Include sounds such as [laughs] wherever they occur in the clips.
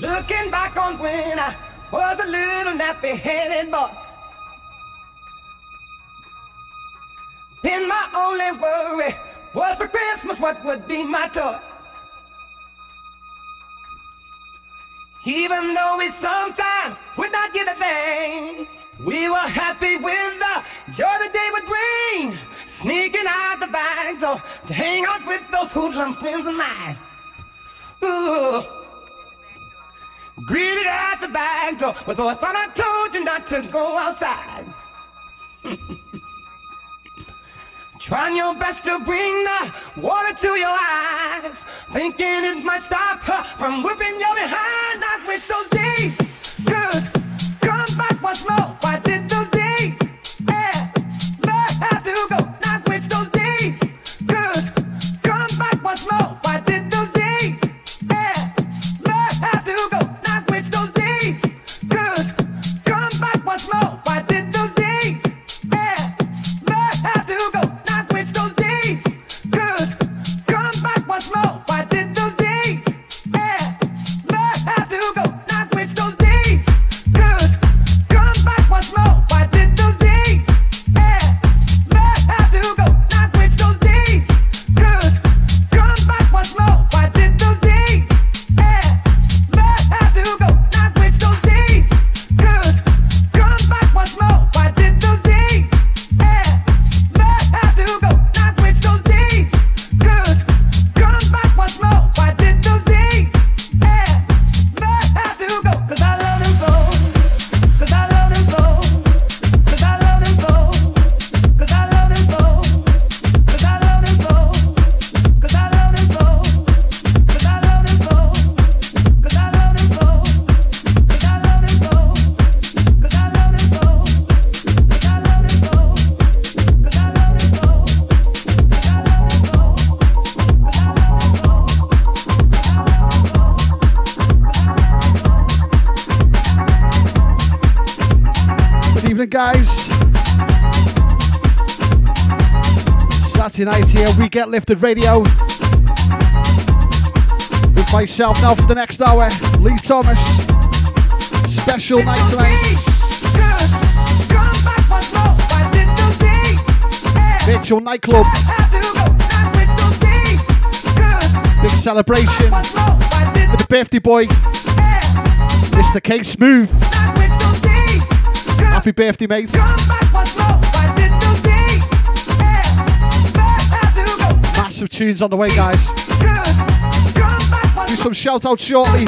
Looking back on when I was a little nappy headed boy. Then my only worry was for Christmas what would be my toy. Even though we sometimes would not get a thing, we were happy with the joy the day would bring. Sneaking out the back door to hang out with those hoodlum friends of mine. Ooh. Greeted at the back door, but boy, I thought I told you not to go outside. [laughs] Trying your best to bring the water to your eyes, thinking it might stop her from whipping your behind. I wish those days could come back once more. Why Saturday night here, we get lifted radio. With myself now for the next hour, Lee Thomas. Special night tonight. Virtual nightclub. Big celebration with the birthday boy, Mr. K-Smoov. Happy birthday, mate. Massive tunes on the way, guys. Do some shout outs shortly.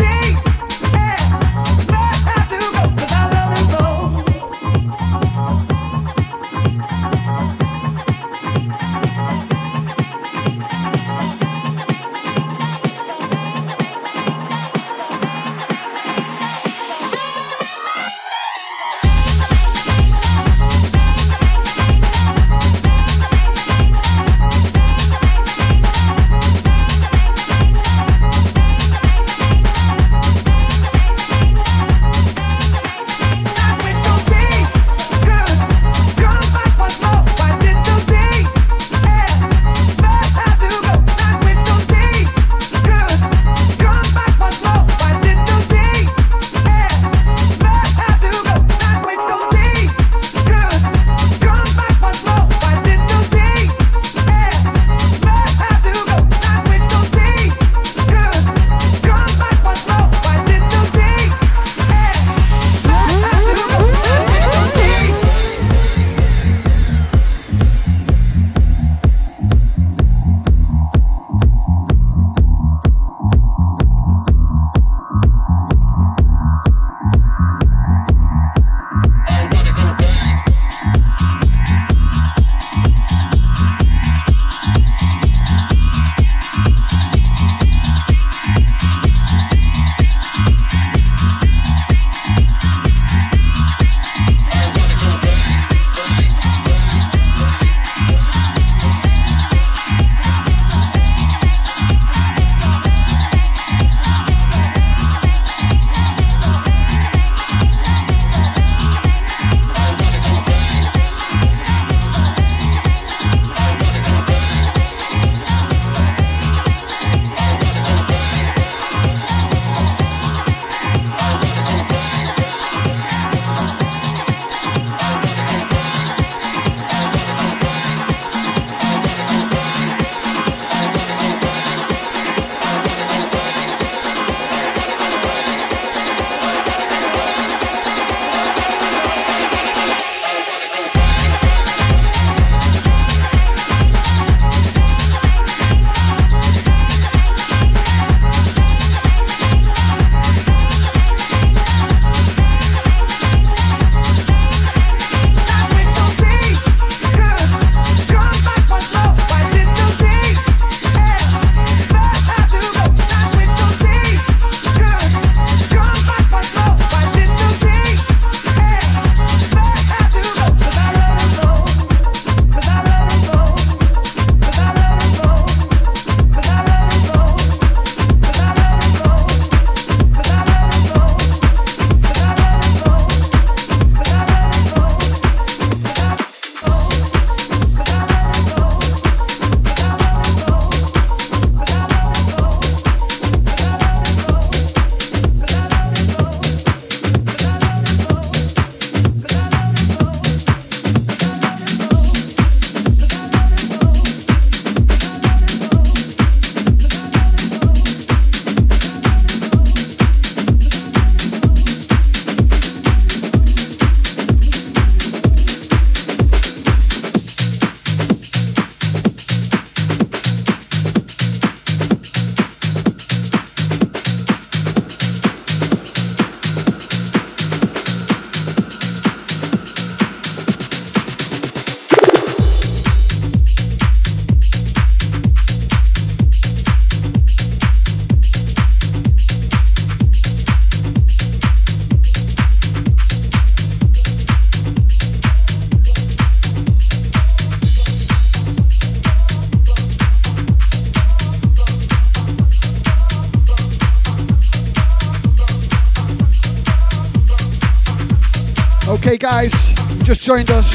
Joined us.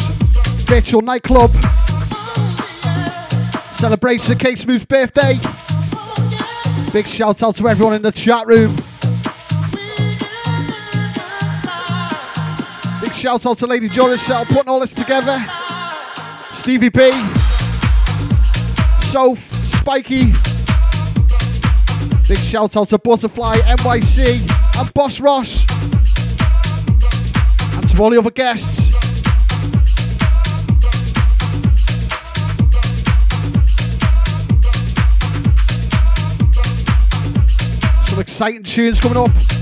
Virtual nightclub. Celebration of K-Smoov's birthday. Big shout out to everyone in the chat room. Big shout out to Lady Joricel putting all this together. Stevie B. Soph, Spiky. Big shout out to Butterfly, NYC, and Boss Ross. And to all the other guests. Exciting tunes coming up.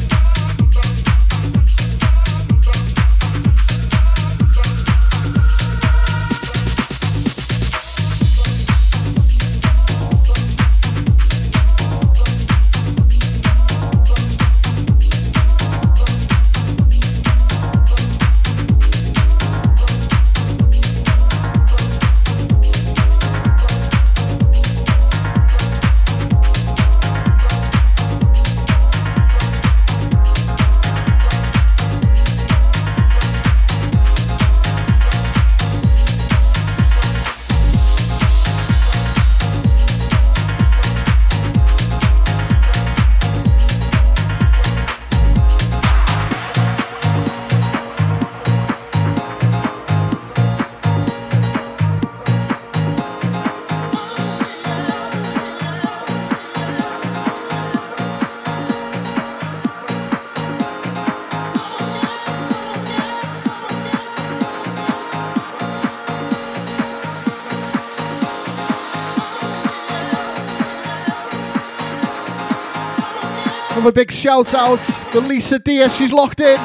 A big shout out to Lisa Diaz, she's locked in.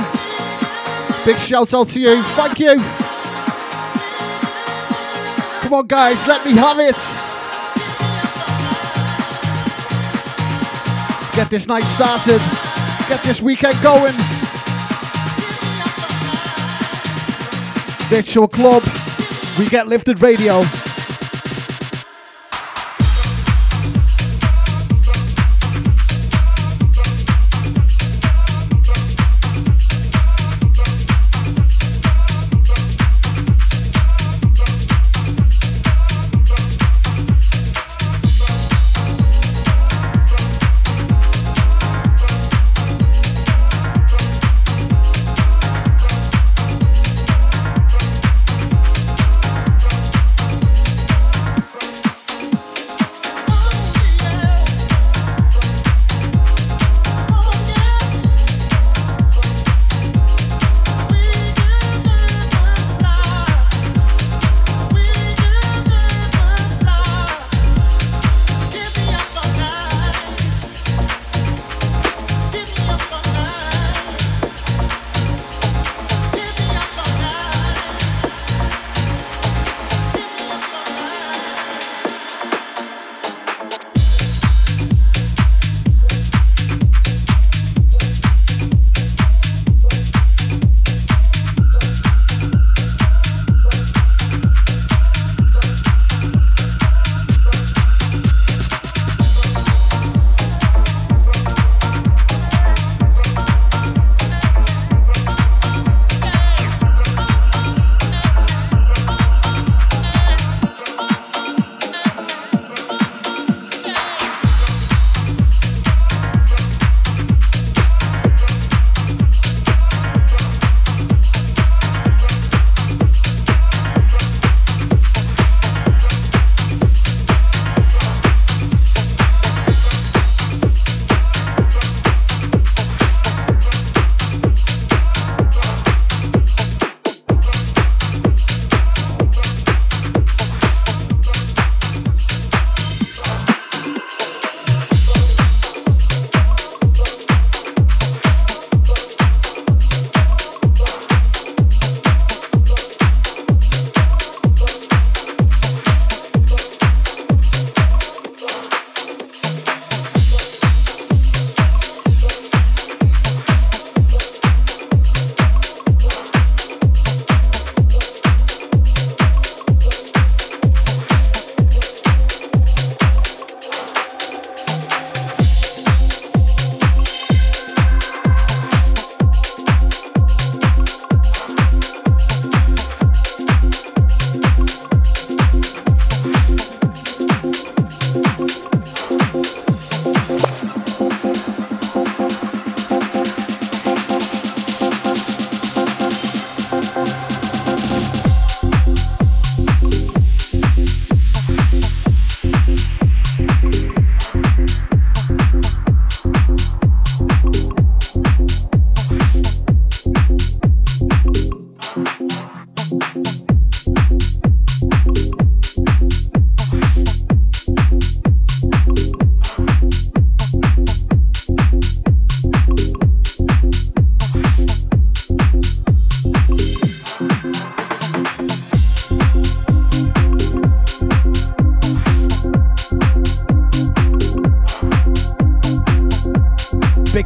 Big shout out to you, thank you. Come on, guys, let me have it. Let's get this night started, Let's get this weekend going. Virtual Club, we get lifted radio.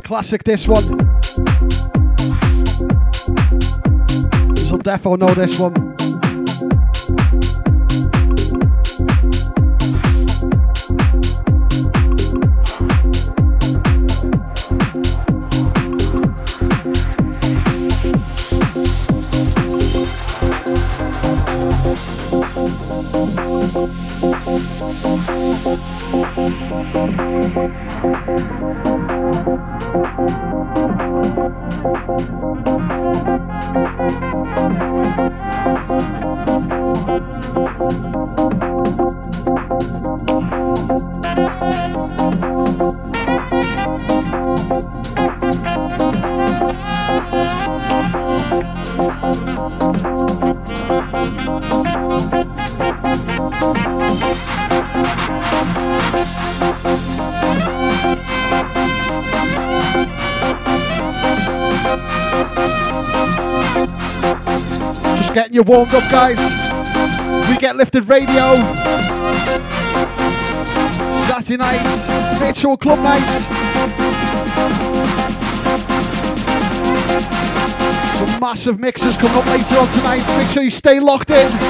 Classic, this one. Some defo know this one. You warmed up, guys. We get lifted radio. Saturday night, virtual club night. Some massive mixes coming up later on tonight. Make sure you stay locked in.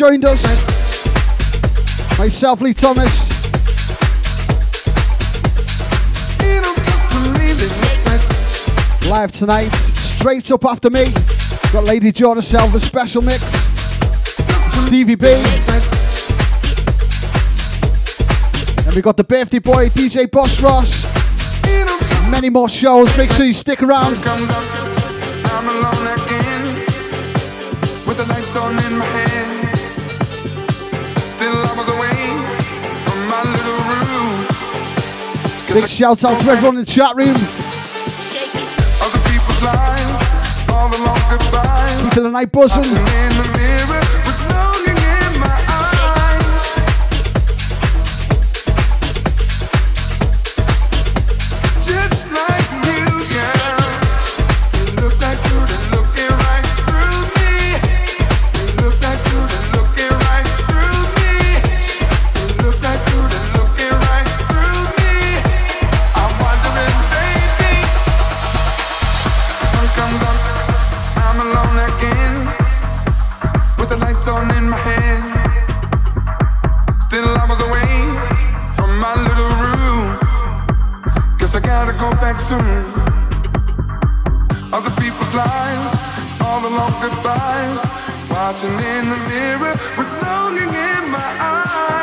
Joined us. Myself, Lee Thomas. Live tonight, straight up after me. Got Lady Jordan Selva special mix. Stevie B. And we got the birthday boy, DJ Boss Ross. Many more shows. Make sure you stick around. the lights on in my hand. Still, I was away from my little room. Big shouts out to everyone in the chat room. Other people's lives, all the long goodbyes. Still a night buzzing. Just my you.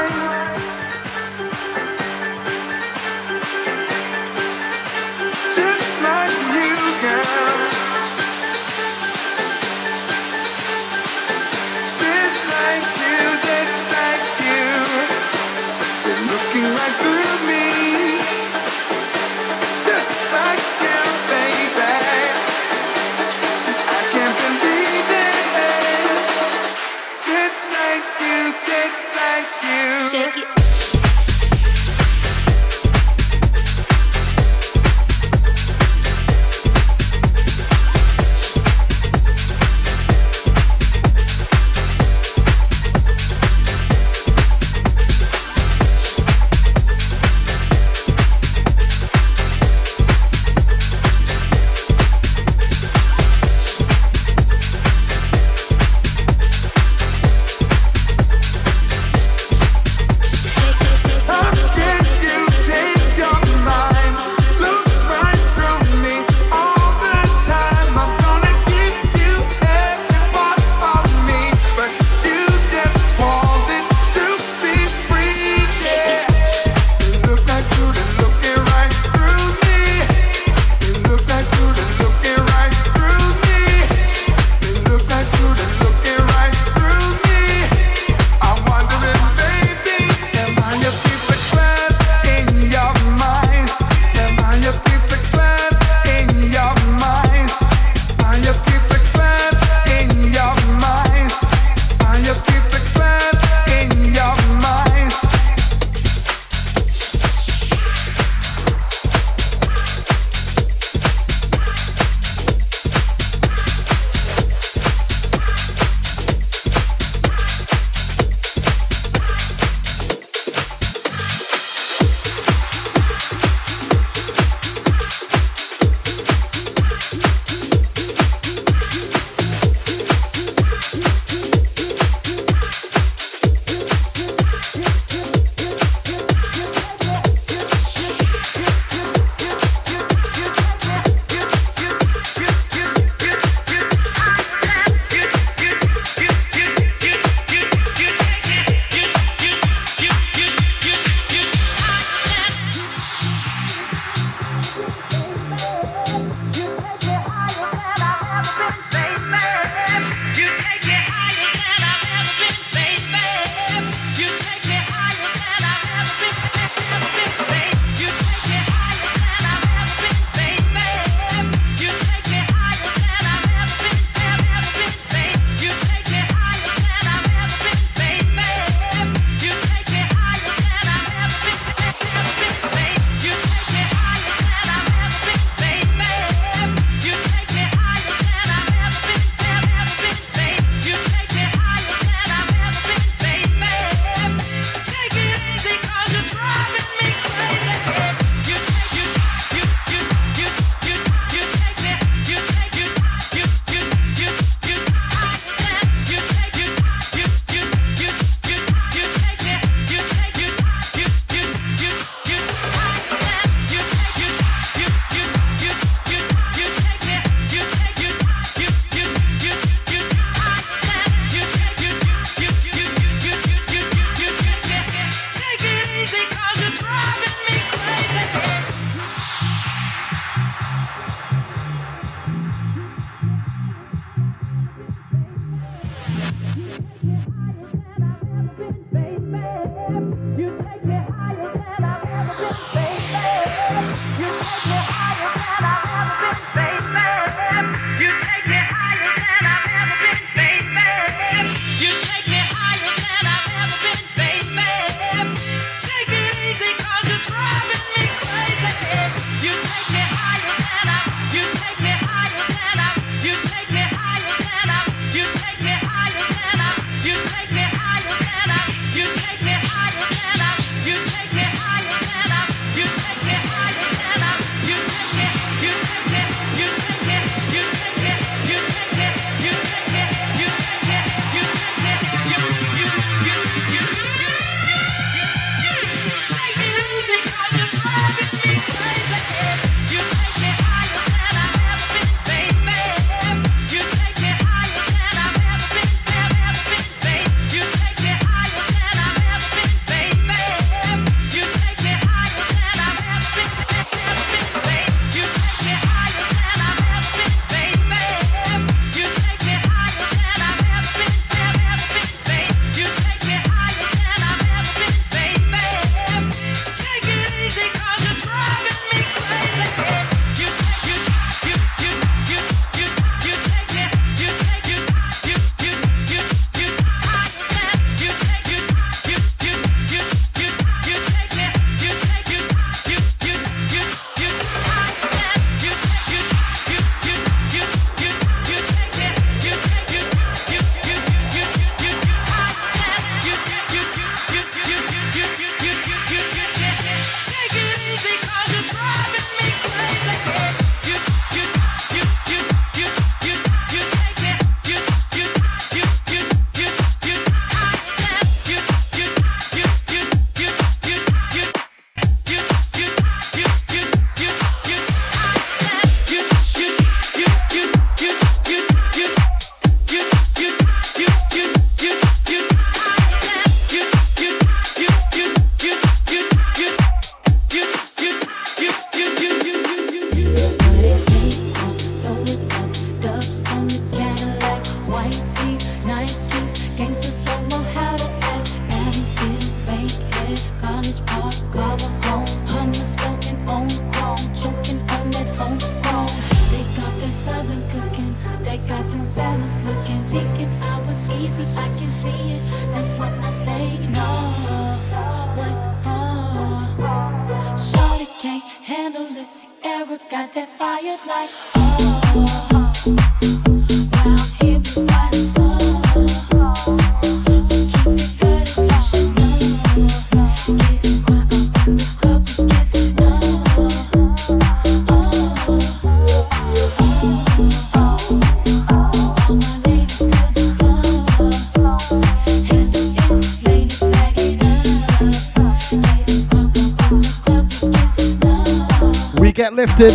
Lifted.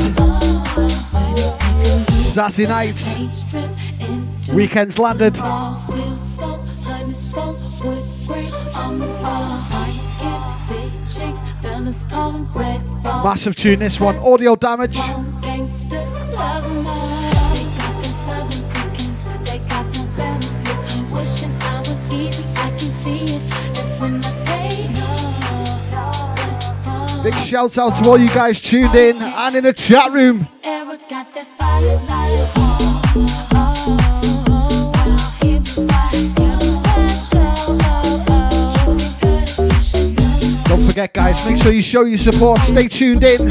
Saturday night. Weekends landed. Massive tune this one. Audio damage. Big shout out to all you guys tuned in and in the chat room. Don't forget, guys, make sure you show your support. Stay tuned in.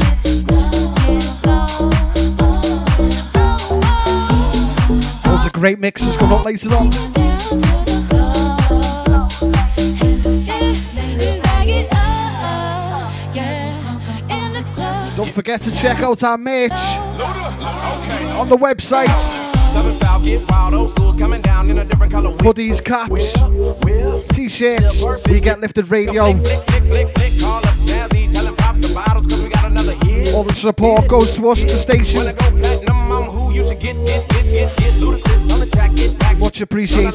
Loads of great mixes coming up later on. Don't forget to check out our merch on the website. Hoodies, caps, t-shirts, we get lifted radio. All the support goes to us at the station. Much appreciated.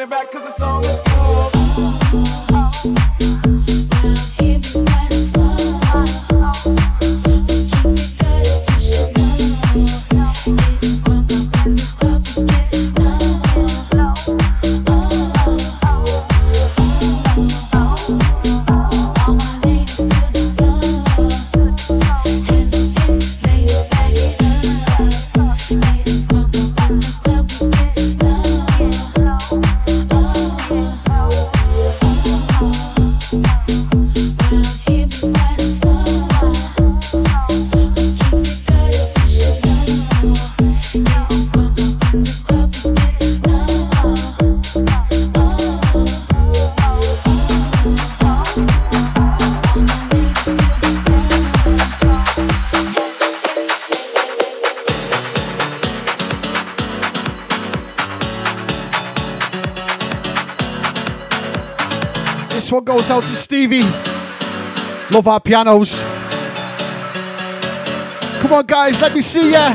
Running back cause the song is cool. Love our pianos. Come on, guys, let me see ya.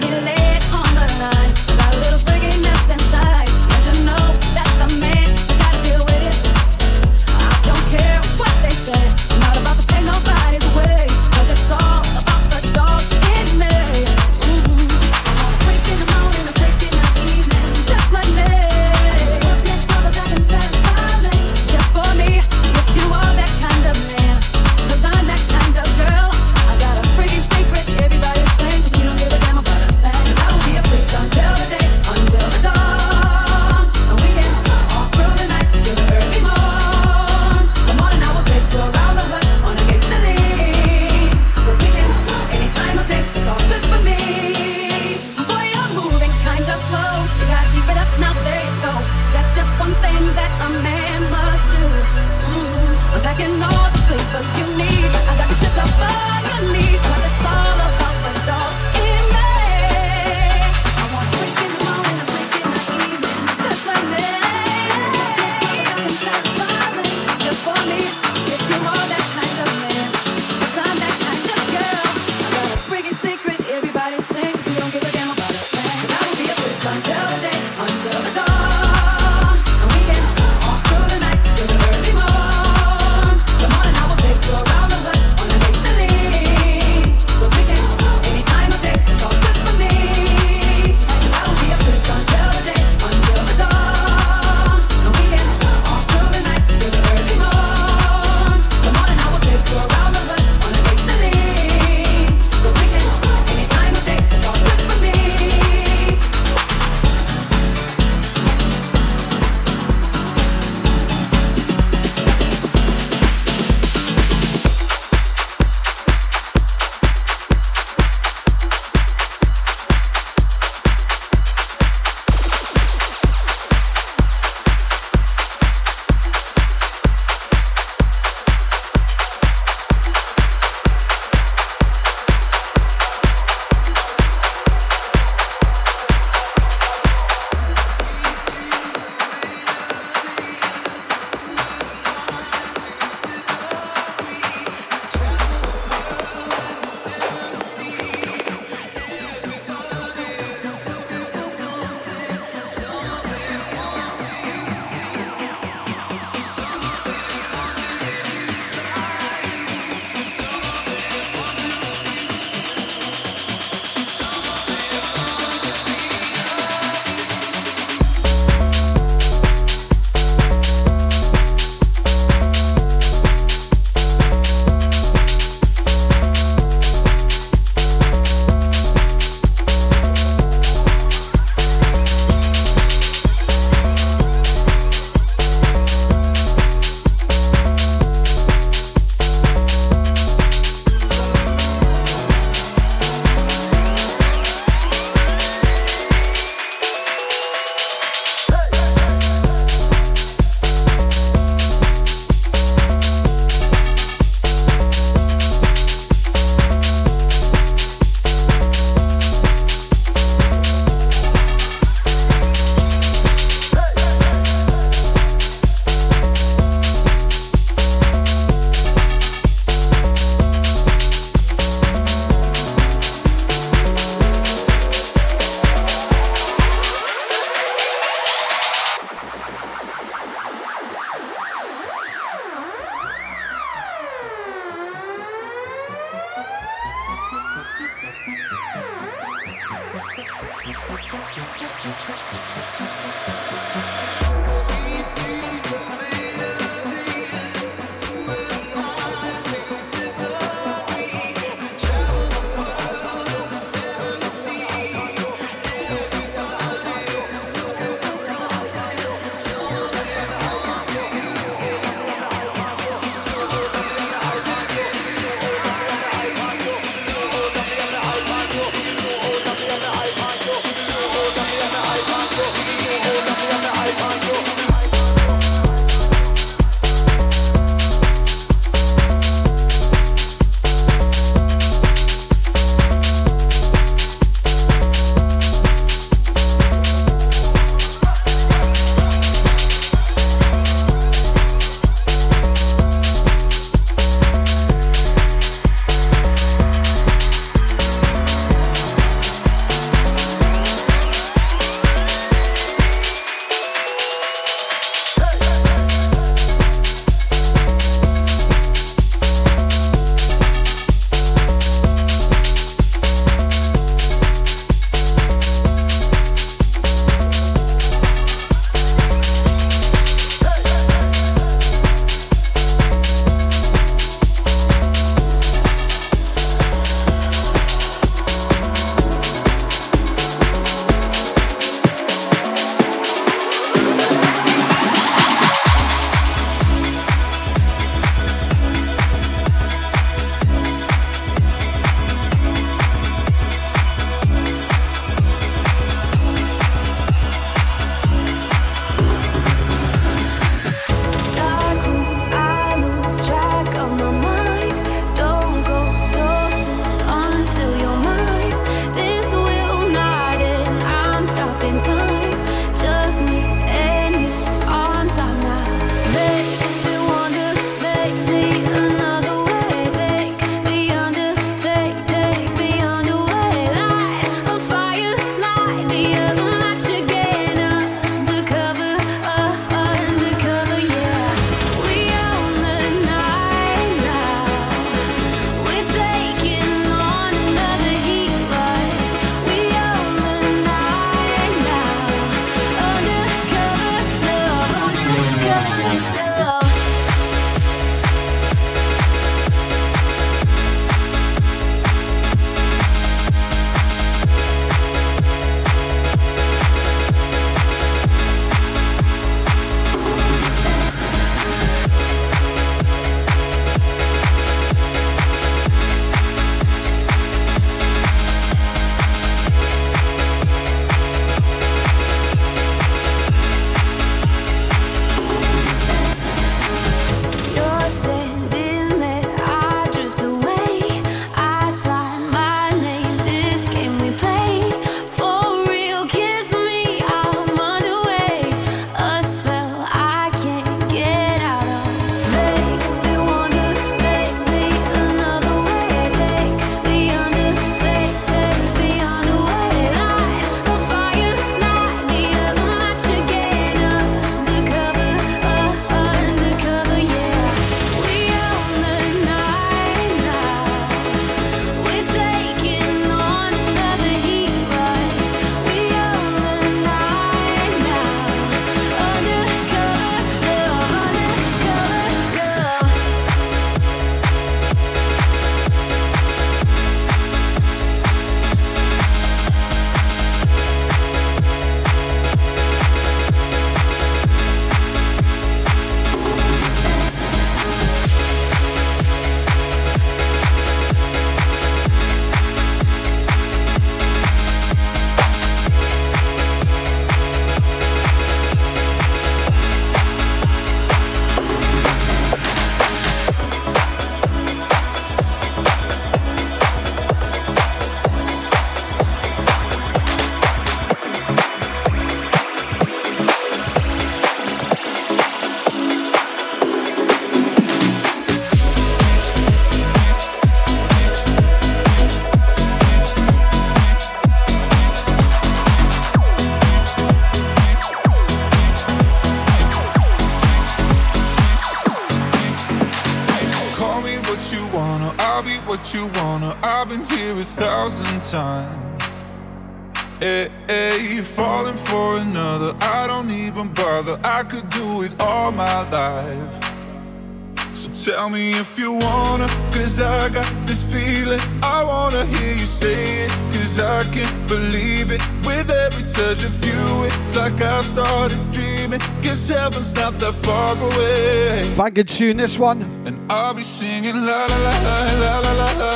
can believe it. With every touch of you, it's like I've started dreaming. Guess heaven's not that far away. Bang good tune, this one. And I'll be singing la la la la la la la.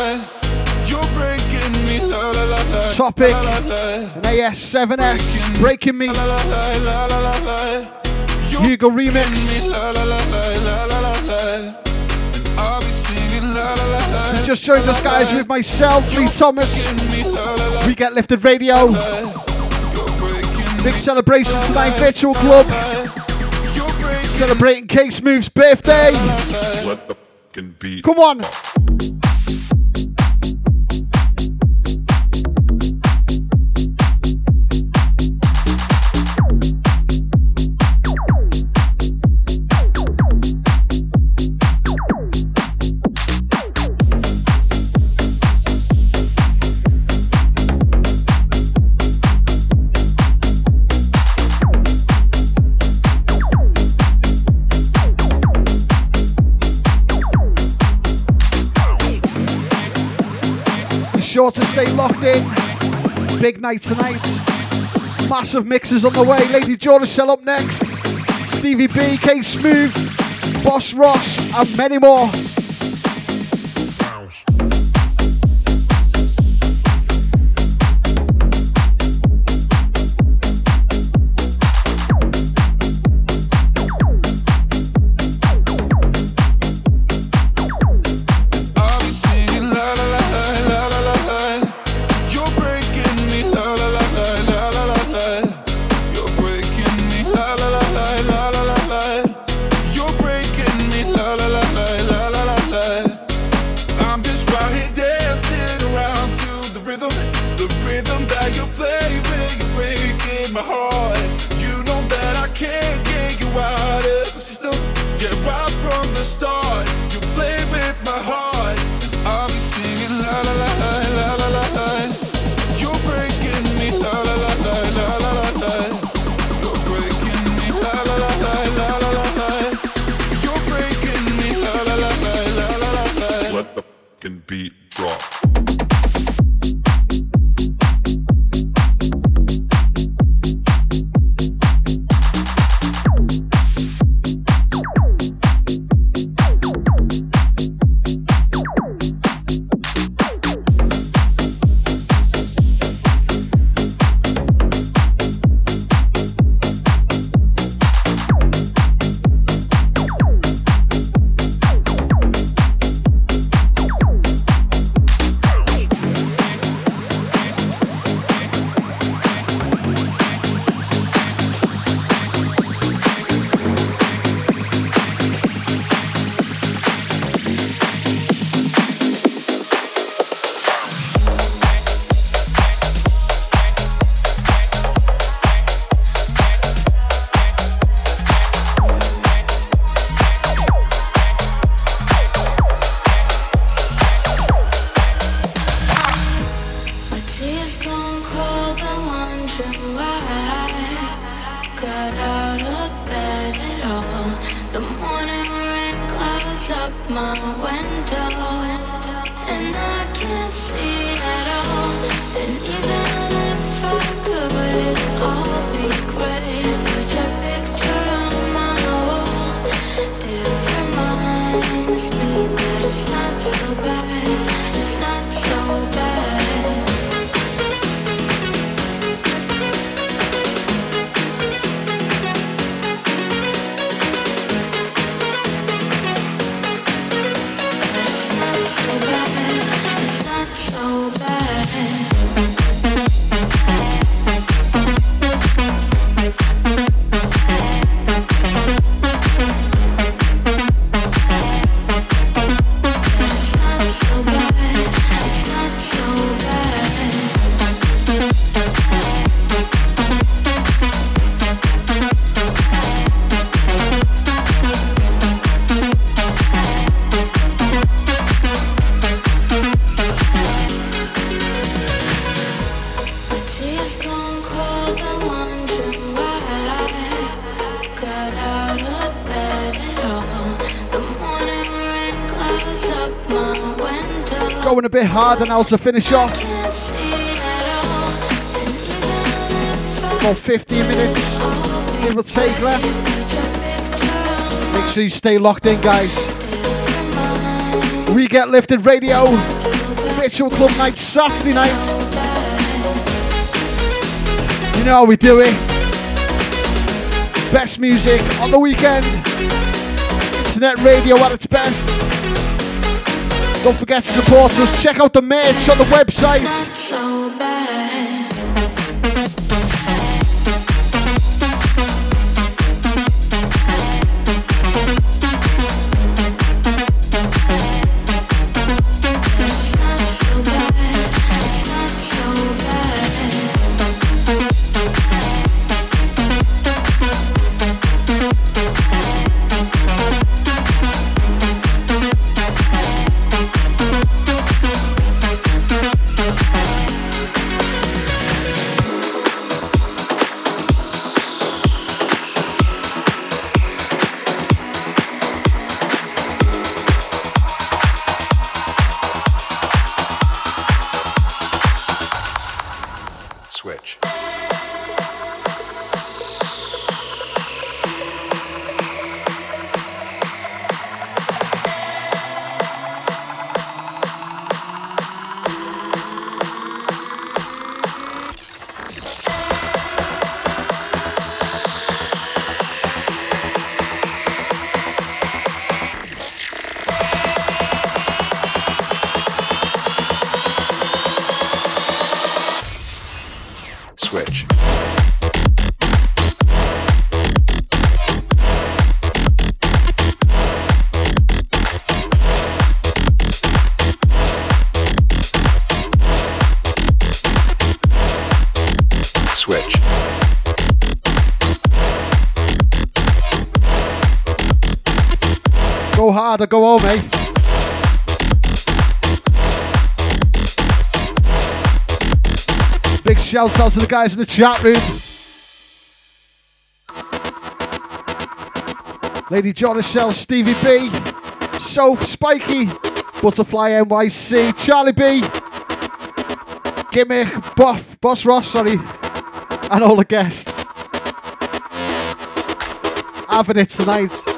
You're breaking me la la la la. Topic. La, la, la. An AS7S. Breaking me. La, la, la, la, la, la. Hugo remix. Me, la, la, la, la, la, la, la. I'll be singing la la la la. Just joined us guys with myself, Lee Thomas. We get lifted radio. Big celebration tonight, Virtual Club. Celebrating K-Smoov's birthday. Come on. Big night tonight. Massive mixes on the way. Lady Jordan up next. Stevie B, K-Smoov, Boss Ross, and many more. Going a bit harder now to finish off. For 15 minutes, give will take left. Make sure you stay locked in, guys. We get lifted radio, Ritual Club night, Saturday night. You know how we do it. Best music on the weekend. Internet radio at its best. Don't forget to support us. Check out the merch on the website. Harder, go home, eh? Big shout out to the guys in the chat room. Lady Jonashell, Stevie B, Soph, Spiky, Butterfly NYC, Charlie B, Gimmick, Buff, Boss Ross, sorry, and all the guests. Having it tonight.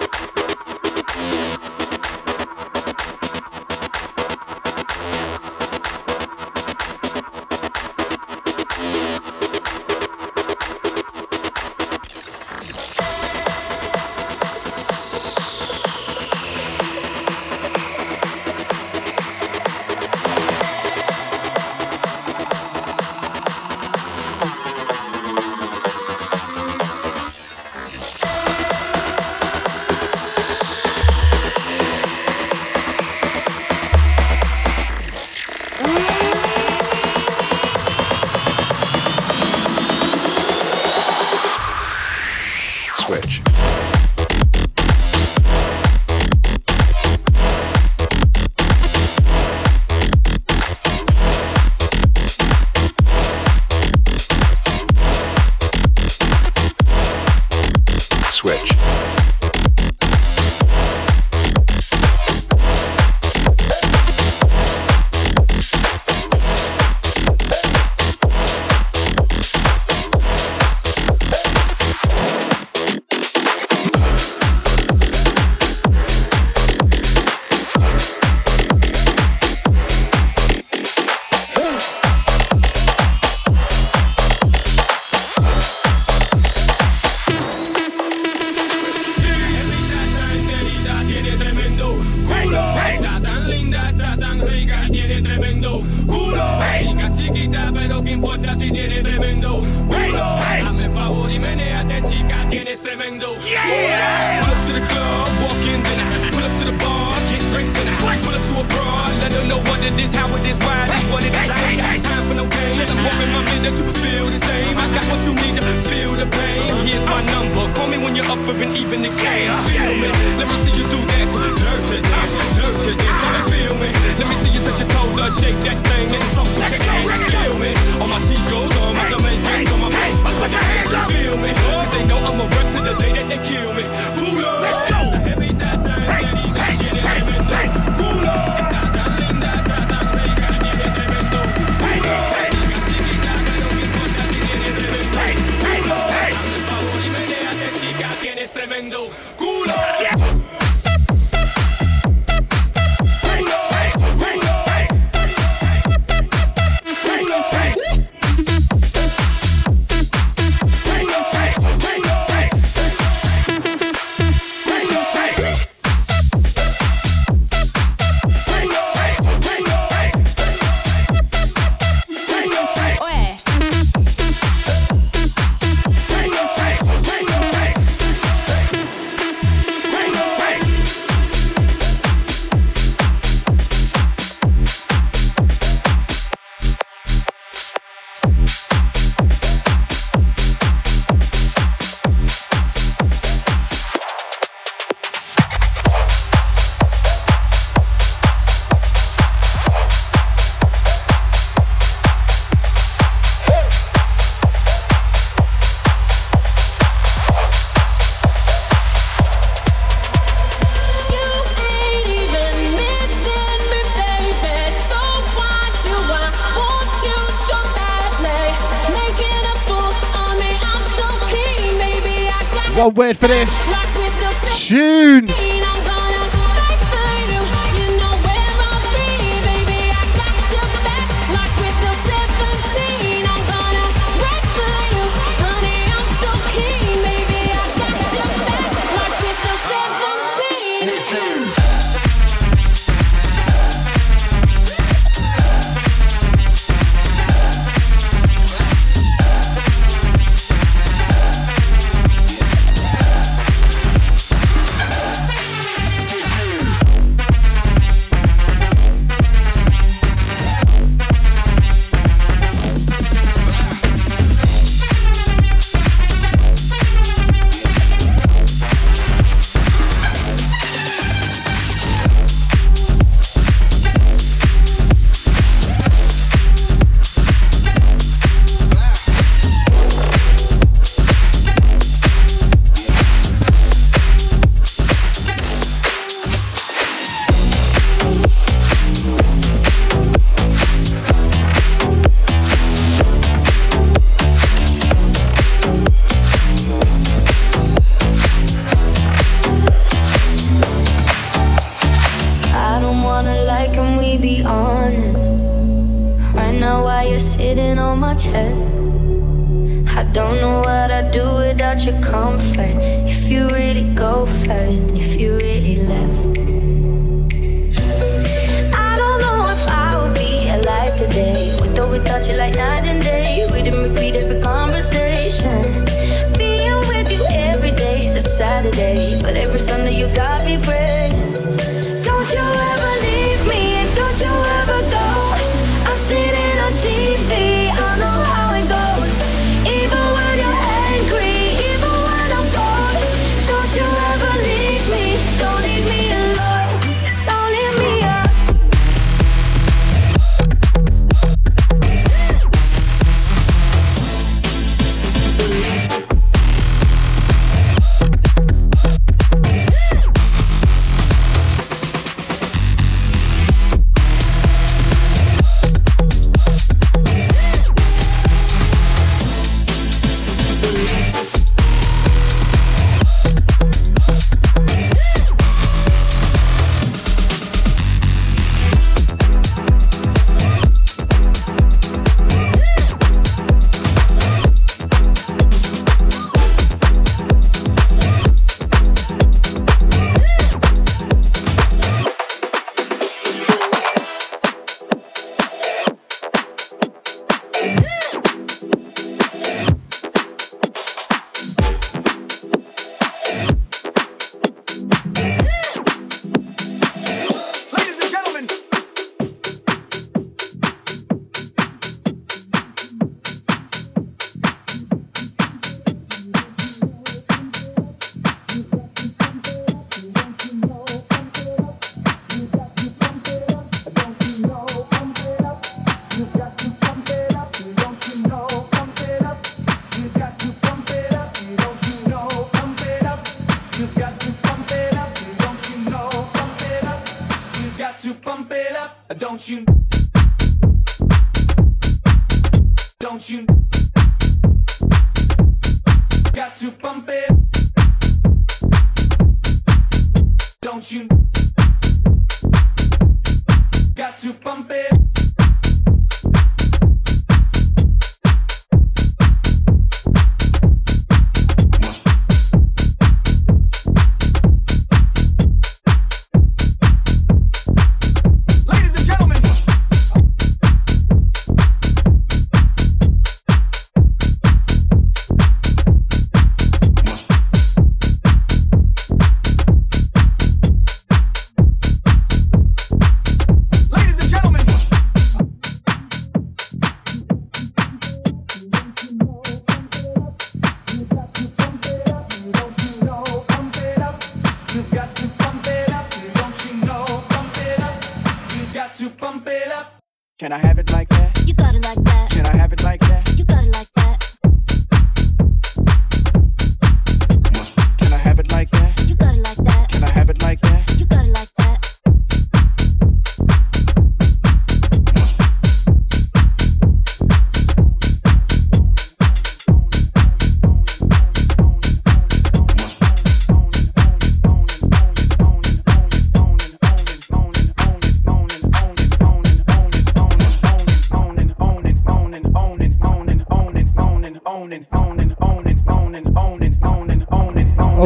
Word for this. to pump it up. Can I have it like that? You got it like that. Can I have it like that? You got it.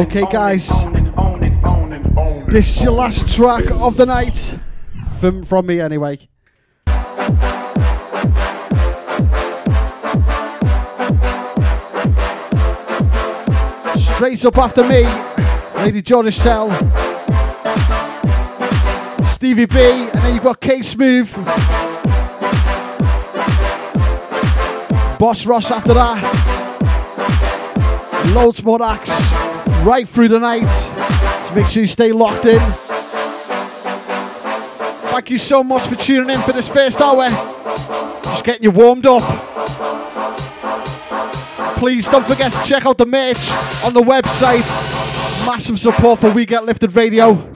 Okay, guys. This is your last track of the night. From, from me, anyway. Straight up after me, Lady Jordan Cell, Stevie B, and then you've got K-Smoov. Boss Ross after that. Loads more acts right through the night. So make sure you stay locked in. Thank you so much for tuning in for this first hour. Just getting you warmed up. Please don't forget to check out the merch on the website. Massive support for We Get Lifted Radio.